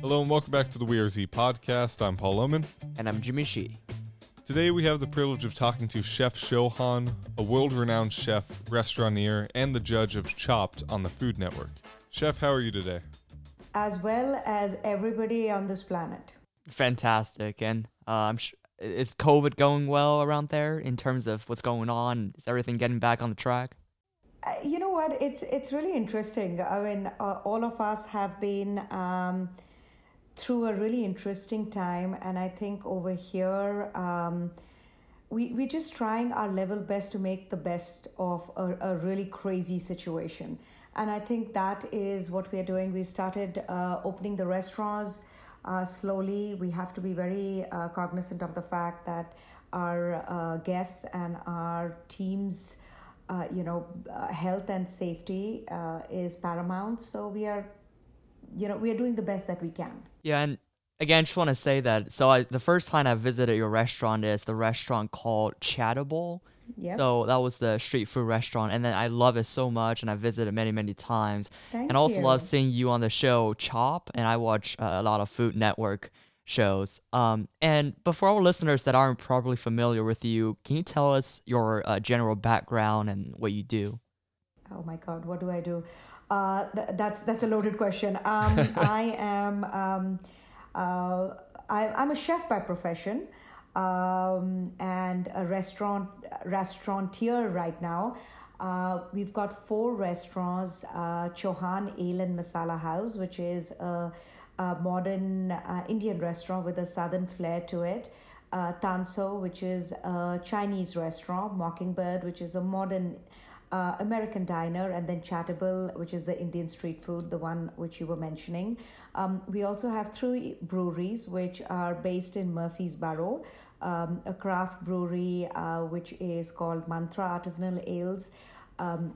Hello and welcome back to the We Are Z podcast. I'm Paul Lohman. And I'm Jimmy Shi. Today we have the privilege of talking to Chef Chauhan, a world renowned chef, restaurateur, and the judge of Chopped on the Food Network. Chef, how are you today? As well as everybody on this planet. Fantastic. And uh, I'm sh- is COVID going well around there in terms of what's going on? Is everything getting back on the track? Uh, you know what? It's it's really interesting. I mean, uh, all of us have been um, through a really interesting time, and I think over here. Um, we, we're just trying our level best to make the best of a, a really crazy situation. And I think that is what we're doing. We've started uh, opening the restaurants uh, slowly. We have to be very uh, cognizant of the fact that our uh, guests and our teams, uh, you know, uh, health and safety is paramount. So we are, you know, we are doing the best that we can. Yeah, and again, just want to say that. So I, the first time I visited your restaurant is the restaurant called Chaatable. Yep. So that was the street food restaurant, and then I love it so much, and I visited many, many times. Thank and I also you. love seeing you on the show Chop, and I watch uh, a lot of Food Network shows. Um, and before our listeners that aren't probably familiar with you, can you tell us your uh, general background and what you do? Oh my God, what do I do? Uh, th- that's that's a loaded question. Um, I am um, uh, I, I'm a chef by profession um, and a restaurant restaurateur right now. Uh, we've got four restaurants: uh, Chauhan Ale and Masala House, which is a, a modern uh, Indian restaurant with a southern flair to it. Uh, Tanso, which is a Chinese restaurant. Mockingbird, which is a modern uh, American diner, and then Chaatable, which is the Indian street food, the one which you were mentioning. Um, we also have three breweries which are based in Murfreesboro. Um, a craft brewery uh, which is called Mantra Artisanal Ales. Um,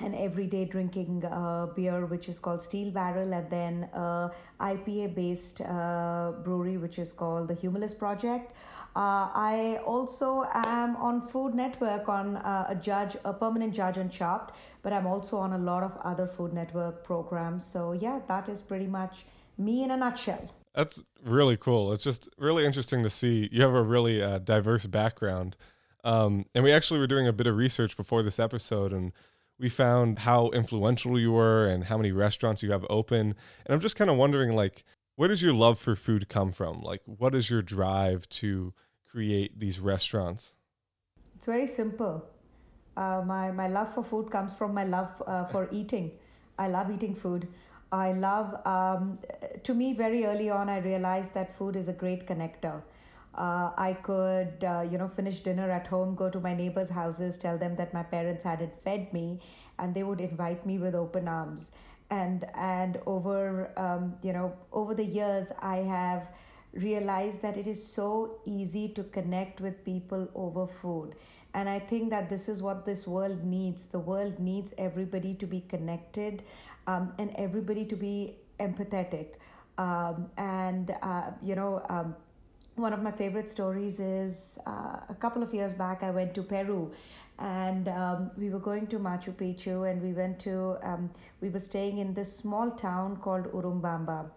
an everyday drinking uh, beer which is called Steel Barrel, and then uh, IPA based uh, brewery which is called the Humulus Project. Uh, I also am on Food Network on uh, a judge, a permanent judge on Chopped, but I'm also on a lot of other Food Network programs. So, yeah, that is pretty much me in a nutshell. That's really cool. It's just really interesting to see. You have a really diverse background. Um, and we actually were doing a bit of research before this episode, and we found how influential you were and how many restaurants you have open. And I'm just kind of wondering, like, where does your love for food come from? Like, what is your drive to create these restaurants? It's very simple. Uh, my, my love for food comes from my love uh, for eating. I love eating food. I love, um, to me, very early on, I realized that food is a great connector. Uh, I could, uh, you know, finish dinner at home, go to my neighbors' houses, tell them that my parents hadn't fed me, and they would invite me with open arms. And and over, um, you know, over the years, I have realized that it is so easy to connect with people over food. And I think that this is what this world needs. The world needs everybody to be connected um, and everybody to be empathetic. Um, and, uh, you know, um, one of my favorite stories is uh, a couple of years back, I went to Peru. And um, we were going to Machu Picchu and we went to, um, we were staying in this small town called Urubamba.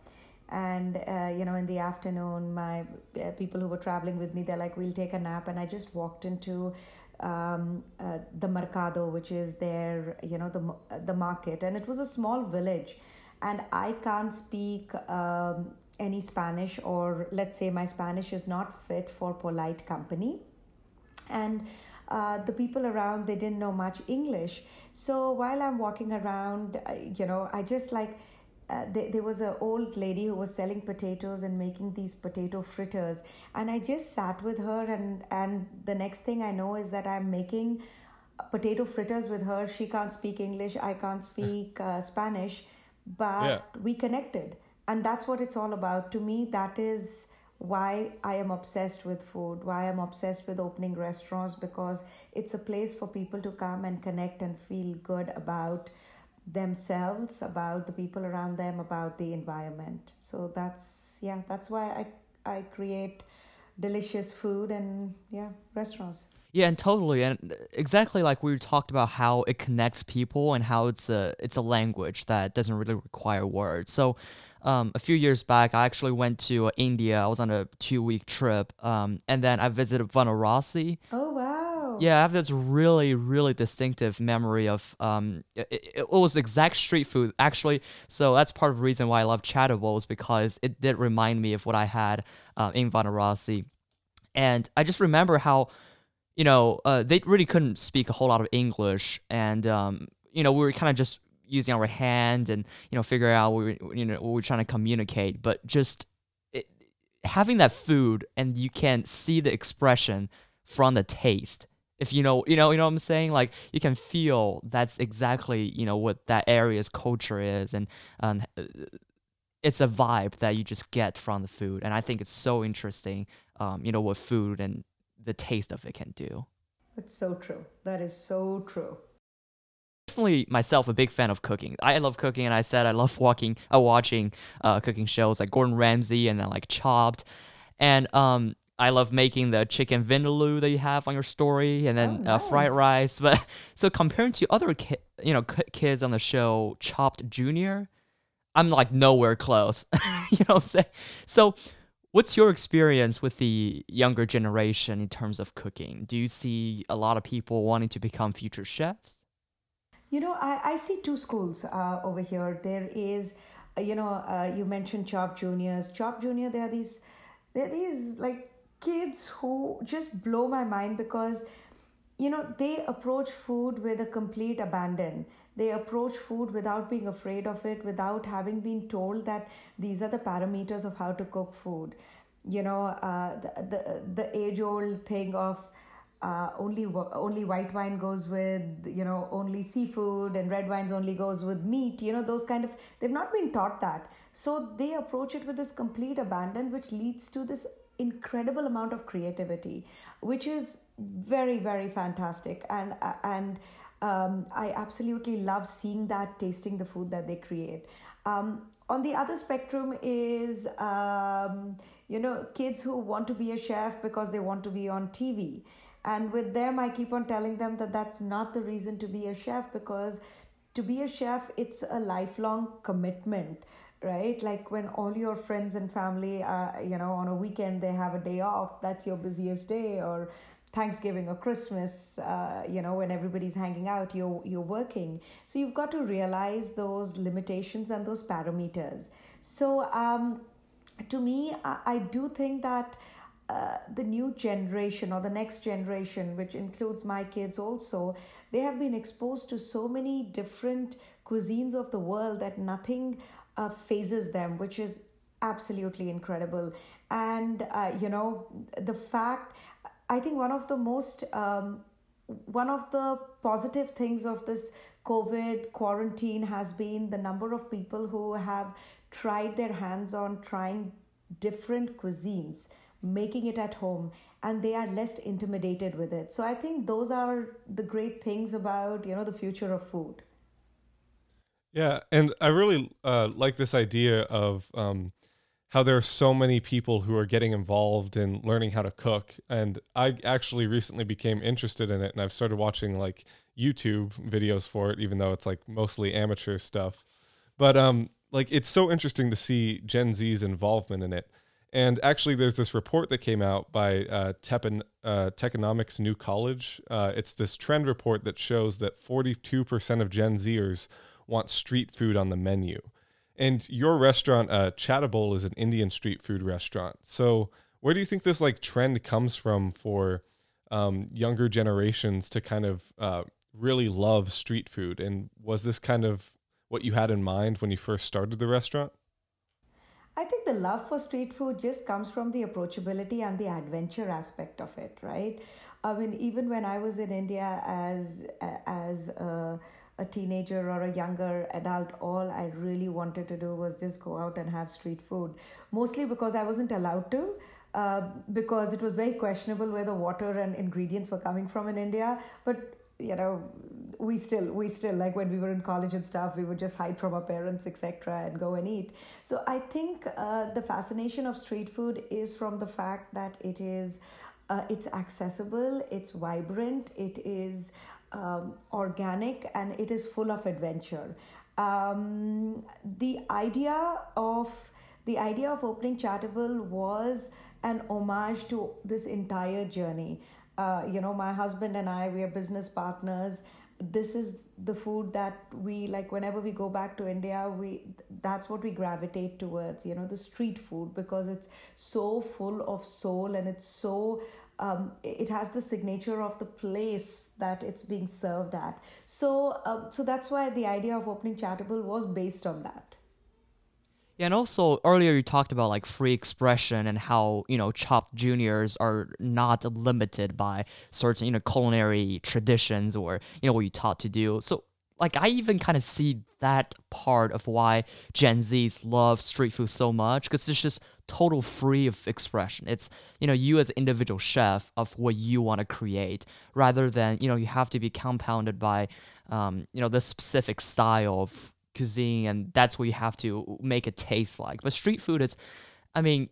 And uh, you know in the afternoon my uh, people who were traveling with me they're like we'll take a nap. And i just walked into um, uh, the mercado which is their you know the the market. And it was a small village. And i can't speak um, any spanish or let's say my spanish is not fit for polite company. And uh, the people around they didn't know much english. So while i'm walking around uh, you know i just like uh, there, there was an old lady who was selling potatoes and making these potato fritters. And i just sat with her and and the next thing i know is that i'm making potato fritters with her. She can't speak english. I can't speak uh, spanish. But Yeah. we connected and that's what it's all about. To me that is why i am obsessed with food why i'm obsessed with opening restaurants because it's a place for people to come and connect and feel good about themselves about the people around them about the environment. So that's yeah that's why i i create delicious food and yeah restaurants. Yeah, and totally, and exactly like we talked about how it connects people and how it's a it's a language that doesn't really require words. So, um, a few years back, I actually went to uh, India. I was on a two week trip, um, and then I visited Varanasi. Oh wow! Yeah, I have this really, really distinctive memory of um, it, it was exact street food actually. So that's part of the reason why I love Chaatable because it did remind me of what I had uh, in Varanasi, and I just remember how, you know, uh, they really couldn't speak a whole lot of English, and um, you know, we were kind of just using our hand and you know figure out what we you know what we're trying to communicate, but just it, having that food and you can see the expression from the taste. If you know you know you know what i'm saying? Like you can feel that's exactly you know what that area's culture is and um, it's a vibe that you just get from the food. And i think it's so interesting um, you know what food and the taste of it can do. That's so true. That is so true personally myself a big fan of cooking i love cooking and i said i love walking uh, watching uh, cooking shows like gordon ramsay and then like chopped and um I love making the chicken vindaloo that you have on your story, and then Oh, uh, fried rice. But so comparing to other ki- you know ki- kids on the show, Chopped Junior, I'm like nowhere close. you know what I'm saying? So, what's your experience with the younger generation in terms of cooking? Do you see a lot of people wanting to become future chefs? You know, I, I see two schools uh, over here. There is, uh, you know, uh, you mentioned Chop Juniors. Chop Junior, there are these, there are these like kids who just blow my mind because, you know, they approach food with a complete abandon. They approach food without being afraid of it, without having been told that these are the parameters of how to cook food. You know, uh, the, the, the age old thing of, uh, only only white wine goes with you know only seafood and red wines only goes with meat you know those kind of they've not been taught that. So they approach it with this complete abandon which leads to this incredible amount of creativity which is very very fantastic. And and um, I absolutely love seeing that tasting the food that they create. Um, on the other spectrum is um, you know kids who want to be a chef because they want to be on TV and with them i keep on telling them that that's not the reason to be a chef because to be a chef it's a lifelong commitment right? Like when all your friends and family are you know on a weekend they have a day off that's your busiest day. Or thanksgiving or christmas uh, you know when everybody's hanging out you're you're working. So you've got to realize those limitations and those parameters. So um, to me I, I do think that uh, the new generation or the next generation, which includes my kids also, they have been exposed to so many different cuisines of the world that nothing uh, phases them, which is absolutely incredible. And, uh, you know, the fact, I think one of the most, um, one of the positive things of this COVID quarantine has been the number of people who have tried their hands on trying different cuisines making it at home and they are less intimidated with it so i think those are the great things about you know the future of food Yeah, and I really uh, like this idea of um, how there are so many people who are getting involved in learning how to cook. And I actually recently became interested in it, and I've started watching like YouTube videos for it, even though it's like mostly amateur stuff. But um, like it's so interesting to see Gen Z's involvement in it. And actually, there's this report that came out by uh, Tepin, uh, Technomic's New College. Uh, it's this trend report that shows that 42% of Gen Zers want street food on the menu. And your restaurant, uh, Chaatable, is an Indian street food restaurant. So, where do you think this like trend comes from for um, younger generations to kind of uh, really love street food? And was this kind of what you had in mind when you first started the restaurant? I think the love for street food just comes from the approachability and the adventure aspect of it, right? I mean, even when I was in India as as a, a teenager or a younger adult, all I really wanted to do was just go out and have street food. Mostly because I wasn't allowed to, uh, because it was very questionable where the water and ingredients were coming from in India. But you know we still we still like when we were in college and stuff we would just hide from our parents etc and go and eat so i think uh, the fascination of street food is from the fact that it is uh, it's accessible it's vibrant it is um, organic and it is full of adventure Um, the idea of the idea of opening Chaatable was an homage to this entire journey. Uh, you know, my husband and I, we are business partners. This is the food that we like whenever we go back to India, we that's what we gravitate towards, you know, the street food because it's so full of soul and it's so um, it has the signature of the place that it's being served at. So, um, so that's why the idea of opening Chaatable was based on that. Yeah, and also earlier you talked about like free expression and how you know Chopped Juniors are not limited by certain you know culinary traditions or you know what you're taught to do. So like I even kind of see that part of why Gen Zs love street food so much because it's just total free of expression. It's you know you as individual chef of what you want to create rather than you know you have to be compounded by um, you know the specific style of cuisine and that's what you have to make it taste like. But street food is, I mean,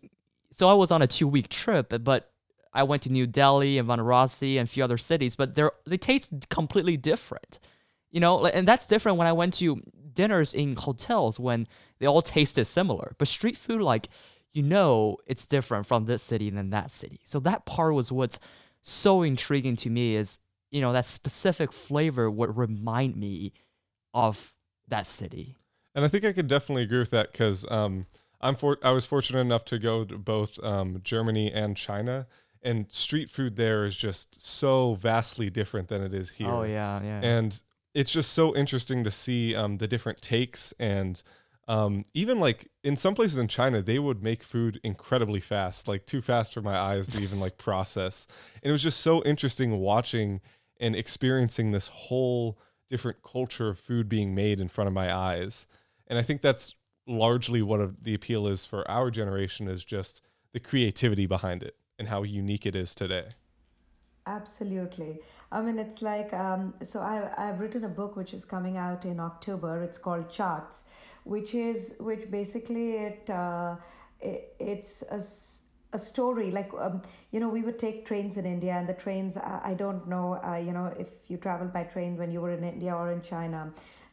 so I was on a two week trip, but I went to New Delhi and Varanasi and a few other cities, but they're they taste completely different. You know, and that's different when I went to dinners in hotels when they all tasted similar. But street food, like, you know, it's different from this city than that city. So that part was what's so intriguing to me is, you know, that specific flavor would remind me of that city. And I think I could definitely agree with that because um, I'm for I was fortunate enough to go to both um, Germany and China, and street food there is just so vastly different than it is here. Oh yeah, yeah. And it's just so interesting to see um, the different takes and um, even like in some places in China, they would make food incredibly fast, like too fast for my eyes to even like process. And it was just so interesting watching and experiencing this whole different culture of food being made in front of my eyes. And I think that's largely what the appeal is for our generation is just the creativity behind it and how unique it is today. Absolutely. I mean, it's like, um, so I, I've written a book which is coming out in October. It's called Chaat, which is, which basically it, uh, it it's a, a story like um, you know we would take trains in india and the trains uh, i don't know uh, you know if you traveled by train when you were in india or in china.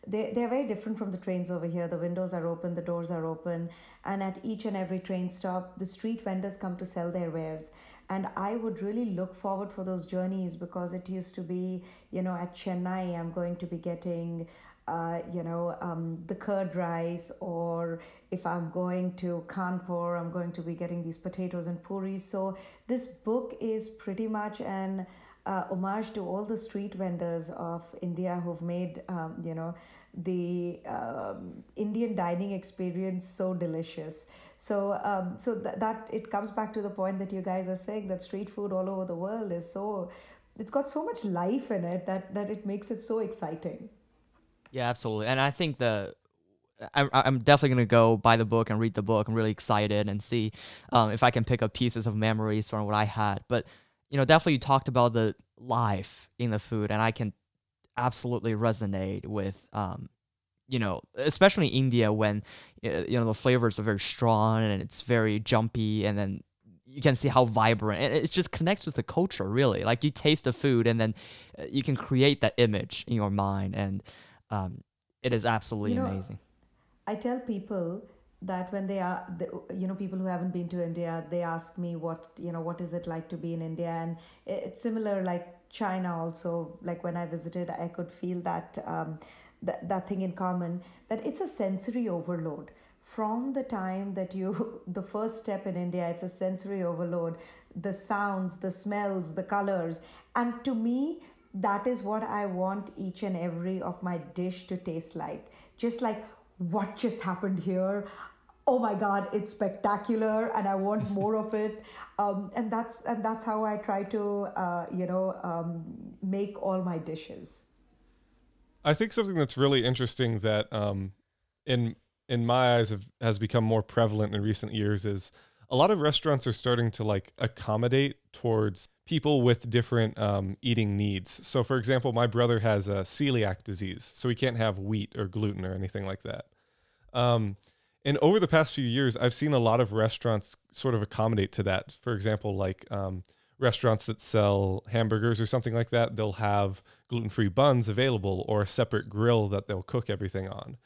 They, they're very different from the trains over here. The windows are open the doors are open and at each and every train stop the street vendors come to sell their wares. And i would really look forward for those journeys because it used to be you know at chennai i'm going to be getting uh, you know, um, the curd rice, or if I'm going to Kanpur, I'm going to be getting these potatoes and puris. So this book is pretty much an uh, homage to all the street vendors of India who've made, um, you know, the um, Indian dining experience so delicious. So, um, so th- that it comes back to the point that you guys are saying that street food all over the world is so, it's got so much life in it that that it makes it so exciting. Yeah, absolutely. And I think the I'm, I'm definitely gonna go buy the book and read the book. I'm really excited and see um, if I can pick up pieces of memories from what I had. But you know, definitely you talked about the life in the food, and I can absolutely resonate with um, you know, especially in India when you know the flavors are very strong and it's very jumpy, and then you can see how vibrant and it just connects with the culture really. Like you taste the food, and then uh, you can create that image in your mind and um, it is absolutely you know, amazing. I tell people that when they are, you know, people who haven't been to India, they ask me what, you know, what is it like to be in India, and it's similar like China also. Like when I visited, I could feel that um, that that thing in common that it's a sensory overload from the time that you the first step in india it's a sensory overload the sounds the smells the colors and to me that is what I want each and every of my dish to taste like. Just like what just happened here. Oh my God, it's spectacular, and I want more of it. Um, and that's and that's how I try to uh, you know um, make all my dishes. I think something that's really interesting that um, in in my eyes have, has become more prevalent in recent years is a lot of restaurants are starting to like accommodate towards people with different um, eating needs. So, for example, my brother has a celiac disease, so he can't have wheat or gluten or anything like that. Um, and over the past few years, I've seen a lot of restaurants sort of accommodate to that. For example, like um, restaurants that sell hamburgers or something like that, they'll have gluten free buns available or a separate grill that they'll cook everything on.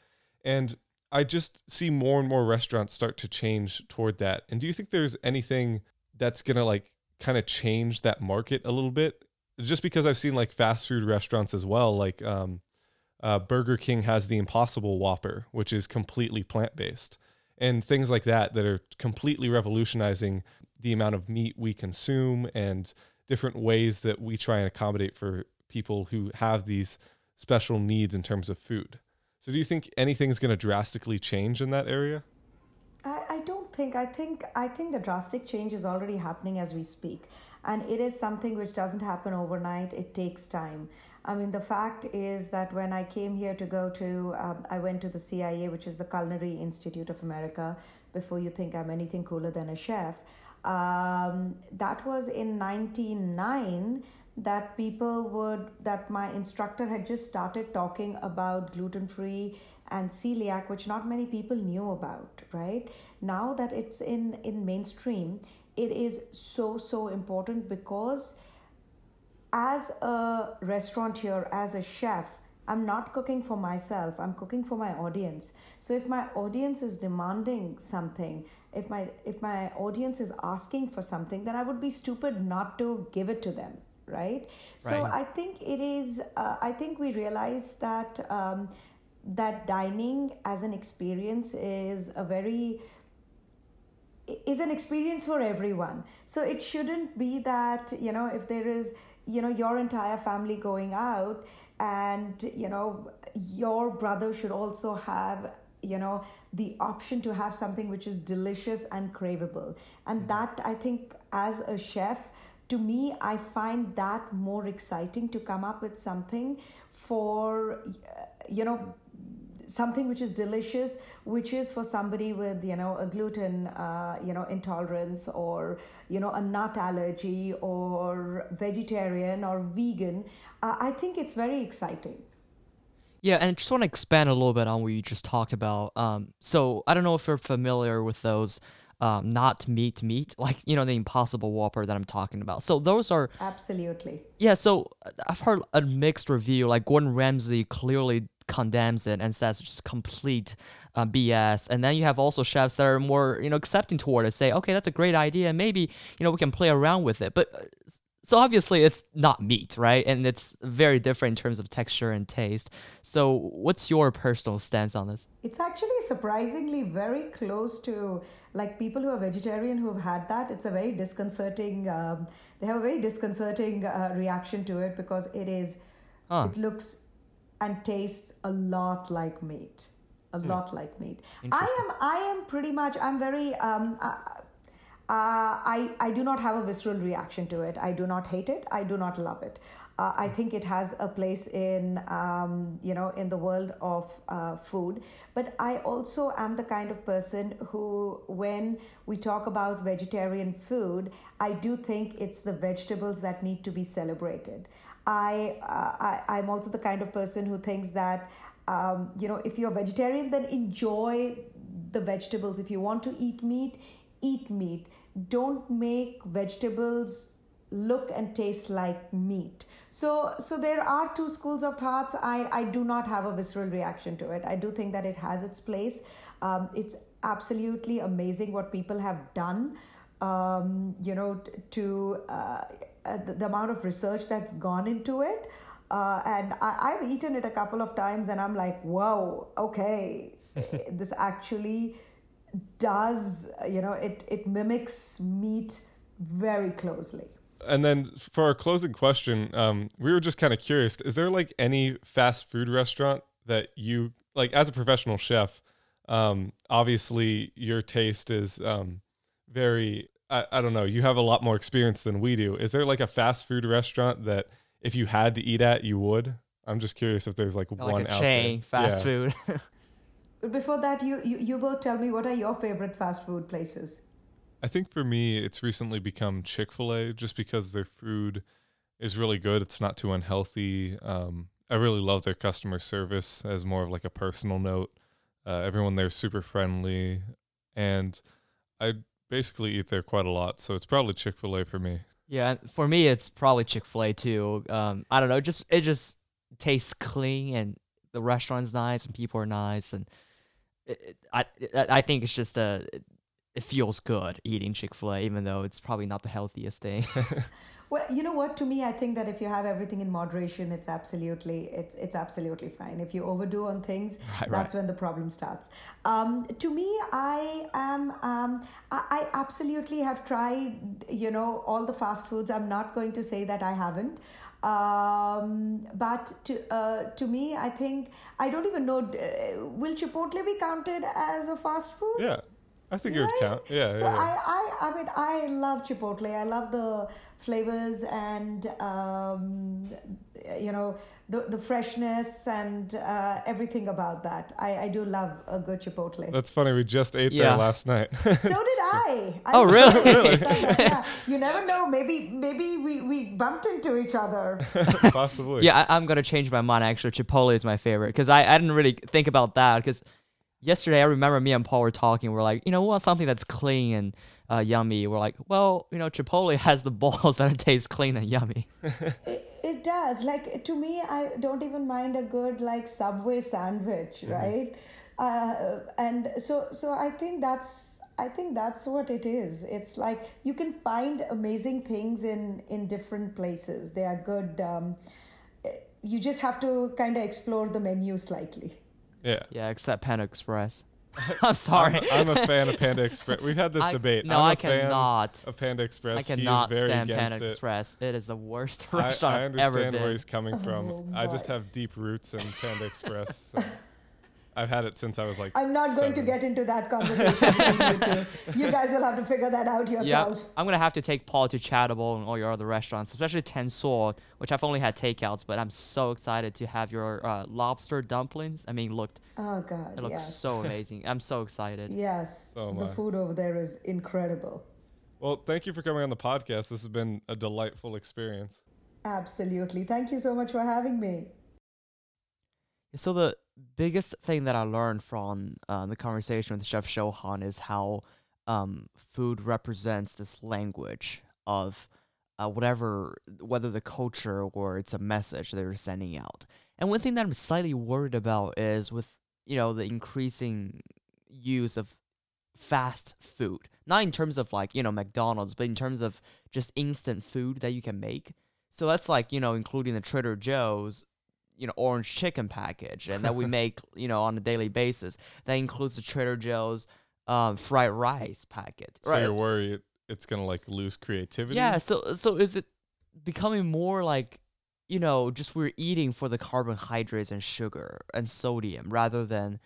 And I just see more and more restaurants start to change toward that. And do you think there's anything that's going to like kind of change that market a little bit? Just because I've seen like fast food restaurants as well, like um, uh, Burger King has the Impossible Whopper, which is completely plant based, and things like that that are completely revolutionizing the amount of meat we consume and different ways that we try and accommodate for people who have these special needs in terms of food. So, do you think anything's going to drastically change in that area? I, I don't think. I think I think the drastic change is already happening as we speak, and it is something which doesn't happen overnight. It takes time. I mean, the fact is that when I came here to go to, um, I went to the CIA, which is the Culinary Institute of America. Before you think I'm anything cooler than a chef, um, that was in 1909 that people would that my instructor had just started talking about gluten free and celiac which not many people knew about right? Now that it's in in mainstream it is so so important because as a restaurateur as a chef i'm not cooking for myself i'm cooking for my audience. So if my audience is demanding something if my if my audience is asking for something then i would be stupid not to give it to them right? So Right. i think it is uh, i think we realize that um, that dining as an experience is a very is an experience for everyone. So it shouldn't be that you know if there is you know your entire family going out and you know your brother should also have you know the option to have something which is delicious and craveable. And that i think as a chef to me i find that more exciting to come up with something for uh, you know something which is delicious which is for somebody with you know a gluten uh, you know intolerance or you know a nut allergy or vegetarian or vegan uh, i think it's very exciting Yeah, and I just want to expand a little bit on what you just talked about. Um, so I don't know if you're familiar with those um, not meat meat, like you know the Impossible Whopper that I'm talking about. So those are absolutely yeah. So uh, I've heard a mixed review. Like Gordon Ramsay clearly condemns it and says it's just complete uh, BS. And then you have also chefs that are more you know accepting toward it, say okay that's a great idea, maybe you know we can play around with it, but. So obviously it's not meat, right? And it's very different in terms of texture and taste. So what's your personal stance on this? It's actually surprisingly very close to like people who are vegetarian who have had that. It's a very disconcerting. Um, they have a very disconcerting uh, reaction to it because it is. Huh. It looks and tastes a lot like meat. A lot like meat. I am. I am pretty much. I'm very. Um, uh, uh, I, I do not have a visceral reaction to it. I do not hate it. I do not love it. Uh, I think it has a place in um, you know in the world of uh, food, but I also am the kind of person who, when we talk about vegetarian food, I do think it's the vegetables that need to be celebrated. I, uh, I I'm also the kind of person who thinks that um, you know if you're vegetarian, then enjoy the vegetables. If you want to eat meat, eat meat. Don't make vegetables look and taste like meat. So, so there are two schools of thoughts. I, I do not have a visceral reaction to it. I do think that it has its place. Um, it's absolutely amazing what people have done. Um, you know, t- to uh, uh, the, the amount of research that's gone into it. Uh, and I, I've eaten it a couple of times, and I'm like, whoa, okay, this actually does you know it it mimics meat very closely And then for our closing question, um, we were just kind of curious: is there like any fast food restaurant that you like as a professional chef? Um, obviously, your taste is um, very. I, I don't know. You have a lot more experience than we do. Is there like a fast food restaurant that if you had to eat at, you would? I'm just curious if there's like Like one a out chain, there. fast Yeah. food. but before that you, you you both tell me what are your favorite fast food places I think for me, it's recently become Chick Fil A, just because their food is really good. It's not too unhealthy. Um, I really love their customer service as more of like a personal note. Uh, everyone there's super friendly, and I basically eat there quite a lot. So it's probably Chick Fil A for me. yeah, for me it's probably Chick Fil A too. Um, I don't know, just it just tastes clean and the restaurant's nice and people are nice and it, I I think it's just a it, it feels good eating Chick Fil A, even though it's probably not the healthiest thing. Well, you know what? To me, I think that if you have everything in moderation, it's absolutely it's it's absolutely fine. If you overdo on things, Right, that's right. when the problem starts. Um, to me, I am um, I, I absolutely have tried you know all the fast foods. I'm not going to say that I haven't. Um, but to uh, to me, I think I don't even know. Uh, will Chipotle be counted as a fast food? Yeah, I think it would Right? count. Yeah, So yeah, yeah. I, I, I mean, I love Chipotle. I love the flavors and um, you know the the freshness and uh, everything about that. I, I do love a good Chipotle. That's funny. We just ate Yeah. there last night. so did I. I Oh, was really? so impressed by that. Yeah. You never know. Maybe maybe we, we bumped into each other. Possibly. yeah, I, I'm gonna change my mind. Actually, Chipotle is my favorite because I, I didn't really think about that because yesterday I remember me and Paul were talking. We're like, you know, we want something that's clean and uh, yummy. We're like, well, you know, Chipotle has the balls that it tastes clean and yummy. It, it does. Like to me, I don't even mind a good like Subway sandwich, right? Uh, and so so I think that's I think that's what it is. It's like you can find amazing things in in different places. They are good. Um, you just have to kind of explore the menu slightly. Yeah. Yeah, except Panda Express. I'm sorry. I'm, I'm a fan of Panda Express. We've had this I- debate. No, I'm a I fan cannot. of Panda Express. I cannot He's very stand Panda it. Express. It is the worst restaurant I I've ever understand been. where he's coming from. Oh I just have deep roots in Panda Express. so I've had it since I was like. I'm not going to get into that conversation you. You guys will have to figure that out Yeah, yourself. I'm gonna have to take Paul to Chaatable and all your other restaurants, especially Tensor, which I've only had takeouts, but I'm so excited to have your uh, lobster dumplings. I mean, looked Oh God, it looks yes. so amazing. I'm so excited. Yes, So am the food over there is incredible. Well, thank you for coming on the podcast. This has been a delightful experience. Absolutely. Thank you so much for having me. So the biggest thing that I learned from uh, the conversation with Chef Chauhan is how um, food represents this language of uh, whatever, whether the culture or it's a message they're sending out. And one thing that I'm slightly worried about is with you know the increasing use of fast food, not in terms of like you know McDonald's, but in terms of just instant food that you can make. So that's like you know including the Trader Joe's you know orange chicken package and that we make you know on a daily basis. That includes the trader joe's um, fried rice packet So you're worried it's gonna like lose creativity. yeah so so is it becoming more like you know just we're eating for the carbohydrates and sugar and sodium rather than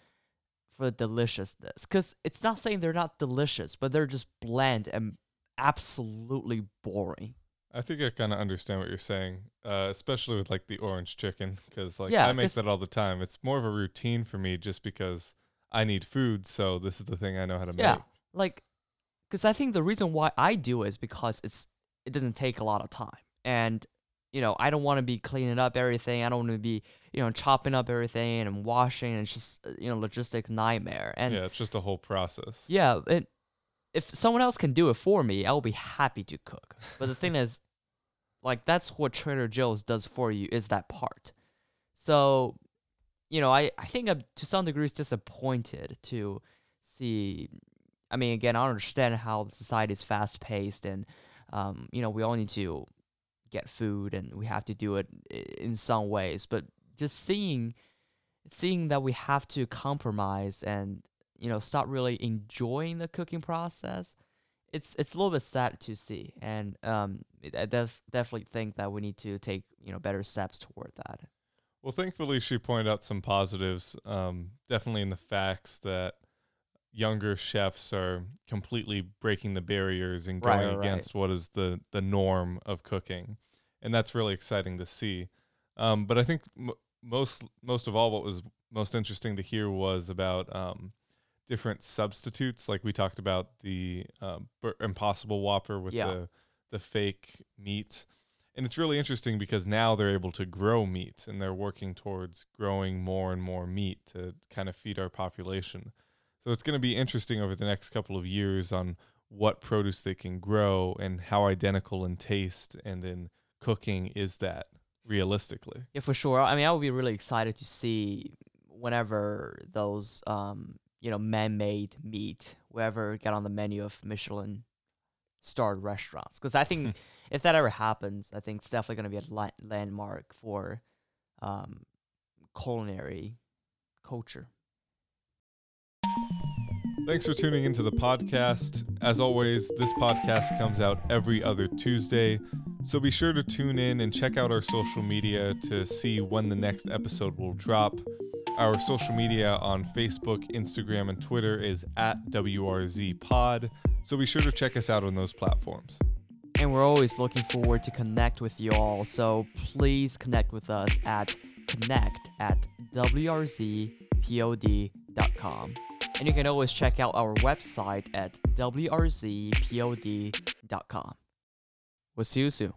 for the deliciousness? Because it's not saying they're not delicious but they're just bland and absolutely boring I think I kind of understand what you're saying, uh, especially with like the orange chicken, because like Yeah, I make that all the time. It's more of a routine for me, just because I need food, so this is the thing I know how to Yeah, make. like, because I think the reason why I do is because it's it doesn't take a lot of time, and you know I don't want to be cleaning up everything. I don't want to be you know chopping up everything and washing. And it's just uh, you know logistic nightmare. And yeah, it's just a whole process. yeah, and if someone else can do it for me, I will be happy to cook. But the thing is, like that's what Trader Joe's does for you is that part. So, you know, I I think I'm to some degrees disappointed to see. I mean, again, I understand how society is fast paced, and um, you know, we all need to get food, and we have to do it in some ways. But just seeing seeing that we have to compromise and you know stop really enjoying the cooking process it's it's a little bit sad to see and um i def- definitely think that we need to take you know better steps toward that Well, thankfully, she pointed out some positives. Um, definitely in the facts that younger chefs are completely breaking the barriers and going right, right. against what is the the norm of cooking, and that's really exciting to see. Um, but I think m- most most of all, what was most interesting to hear was about um, different substitutes. Like we talked about the um, Impossible Whopper with Yeah. the the fake meat. And it's really interesting because now they're able to grow meat and they're working towards growing more and more meat to kind of feed our population. So it's going to be interesting over the next couple of years on what produce they can grow and how identical in taste and in cooking is that realistically. yeah for sure i mean i would be really excited to see whenever those um you know, man-made meat will ever get on the menu of Michelin starred restaurants. Because I think if that ever happens, I think it's definitely going to be a la- landmark for um, culinary culture. Thanks for tuning into the podcast. As always, this podcast comes out every other Tuesday, so be sure to tune in and check out our social media to see when the next episode will drop. Our social media on Facebook, Instagram, and Twitter is at WRZ Pod, so be sure to check us out on those platforms. And we're always looking forward to connect with you all, so please connect with us at connect at wrzpod.com. And you can always check out our website at wrzpod.com. We'll see you soon.